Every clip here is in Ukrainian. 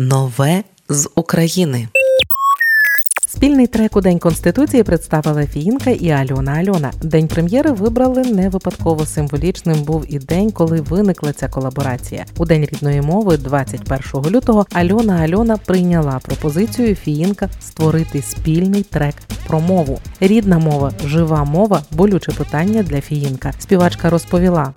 Нове з України. Спільний трек у День Конституції представили Фіїнка і Альона Альона. День прем'єри вибрали не випадково символічним. Був і день, коли виникла ця колаборація. У день рідної мови, 21 лютого, Альона Альона прийняла пропозицію Фіїнка створити спільний трек про мову. Рідна мова, жива мова болюче питання для Фіїнка. Співачка розповіла.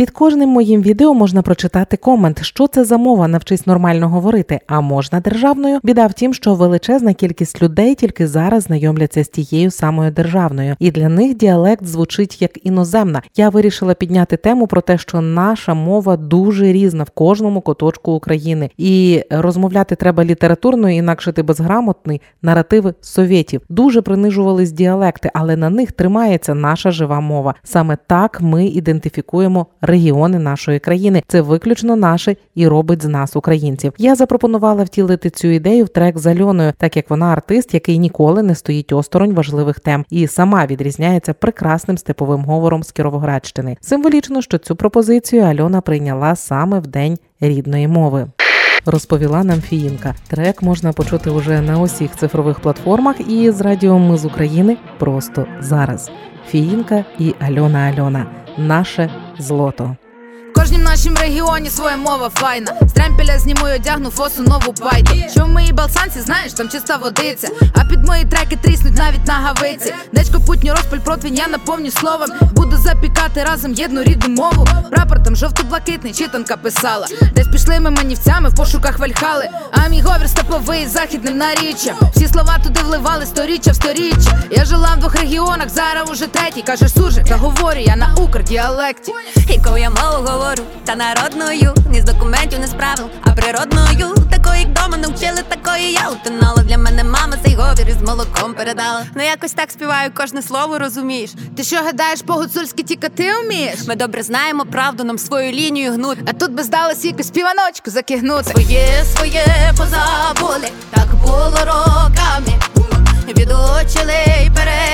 Під кожним моїм відео можна прочитати комент, що це за мова, навчись нормально говорити, а можна державною. Біда в тім, що величезна кількість людей тільки зараз знайомляться з тією самою державною, і для них діалект звучить як іноземна. Я вирішила підняти тему про те, що наша мова дуже різна в кожному куточку України, і розмовляти треба літературно, інакше ти безграмотний. Наративи совєтів дуже принижувались діалекти, але на них тримається наша жива мова. Саме так ми ідентифікуємо регіони нашої країни. Це виключно наше і робить з нас українців. Я запропонувала втілити цю ідею в трек з Альоною, так як вона артист, який ніколи не стоїть осторонь важливих тем, і сама відрізняється прекрасним степовим говором з Кіровоградщини. Символічно, що цю пропозицію Альона прийняла саме в день рідної мови. Розповіла нам Фіїнка. Трек можна почути уже на усіх цифрових платформах і з радіо Ми з України просто зараз. Фіїнка і Альона Альона наше злото. В кожнім нашім регіоні своя мова файна. Тремпеля зніму й одягну фосу нову пайту. Що в моїй балсанці, знаєш, там чиста водиця. А під мої треки тріснуть навіть на гавиці. Дечко путню розпаль противень, я наповню словом. Буду запікати разом єдну рідну мову. Прапор там жовто-блакитний, читанка писала. Десь пішли ми манівцями в пошуках вальхали. А мій говір степовий західним наріччям. Всі слова туди вливали сторіччя в сторіччя. Я жила в двох регіонах, зараз уже третій. Кажеш, сужик, та говорю я на укрдіалекті. І коли я мову говорю, та народною, ні з документів, не з правил, а природною. Такої, як дома навчили, такої я утонула Для мене мама цей говір із молоком передала. Ну якось так співаю, кожне слово розумієш. Ти що гадаєш, по-гуцульськи тільки ти вмієш? Ми добре знаємо правду, нам свою лінію гнуть. А тут би здалося якусь співаночку закигнути. Своє, своє позабули, так було роками. Відучили й переймили,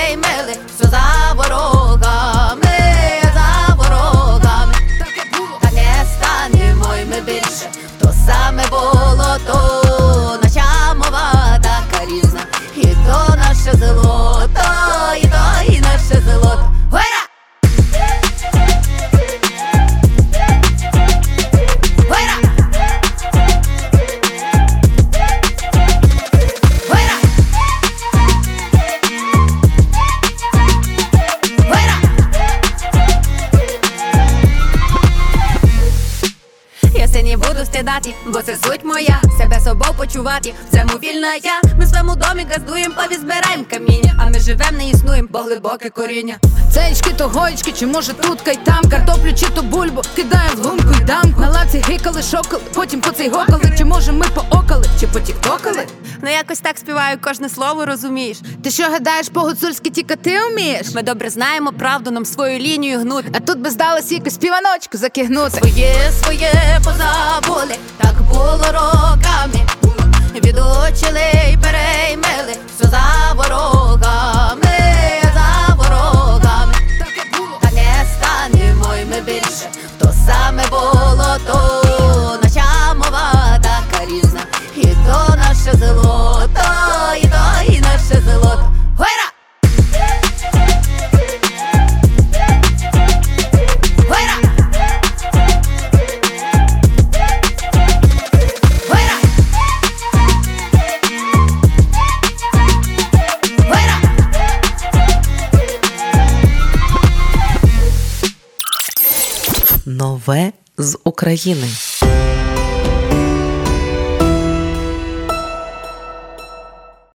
Не буду стидати, бо це суть моя. Себе собою почувати, в цьому вільна я. Ми в своєму домі газдуєм, повізбираєм каміння. А ми живем, не існуєм, бо глибоке коріння. Цеєчки то гоєчки, чи може тут кай там Картоплю чи то бульбу, кидаєм в лунку й дамку На лавці гикали, шокали, потім по цей гокали Чи може ми поокали, чи потіктокали Ну якось так співаю, кожне слово розумієш. Ти що гадаєш, по-гуцульськи тільки ти вмієш? Ми добре знаємо правду, нам свою лінію гнуть. А тут би здалося якусь співаночку закигнути Своє, своє позабули, так було роками. Відучили й переймили, Нове з України.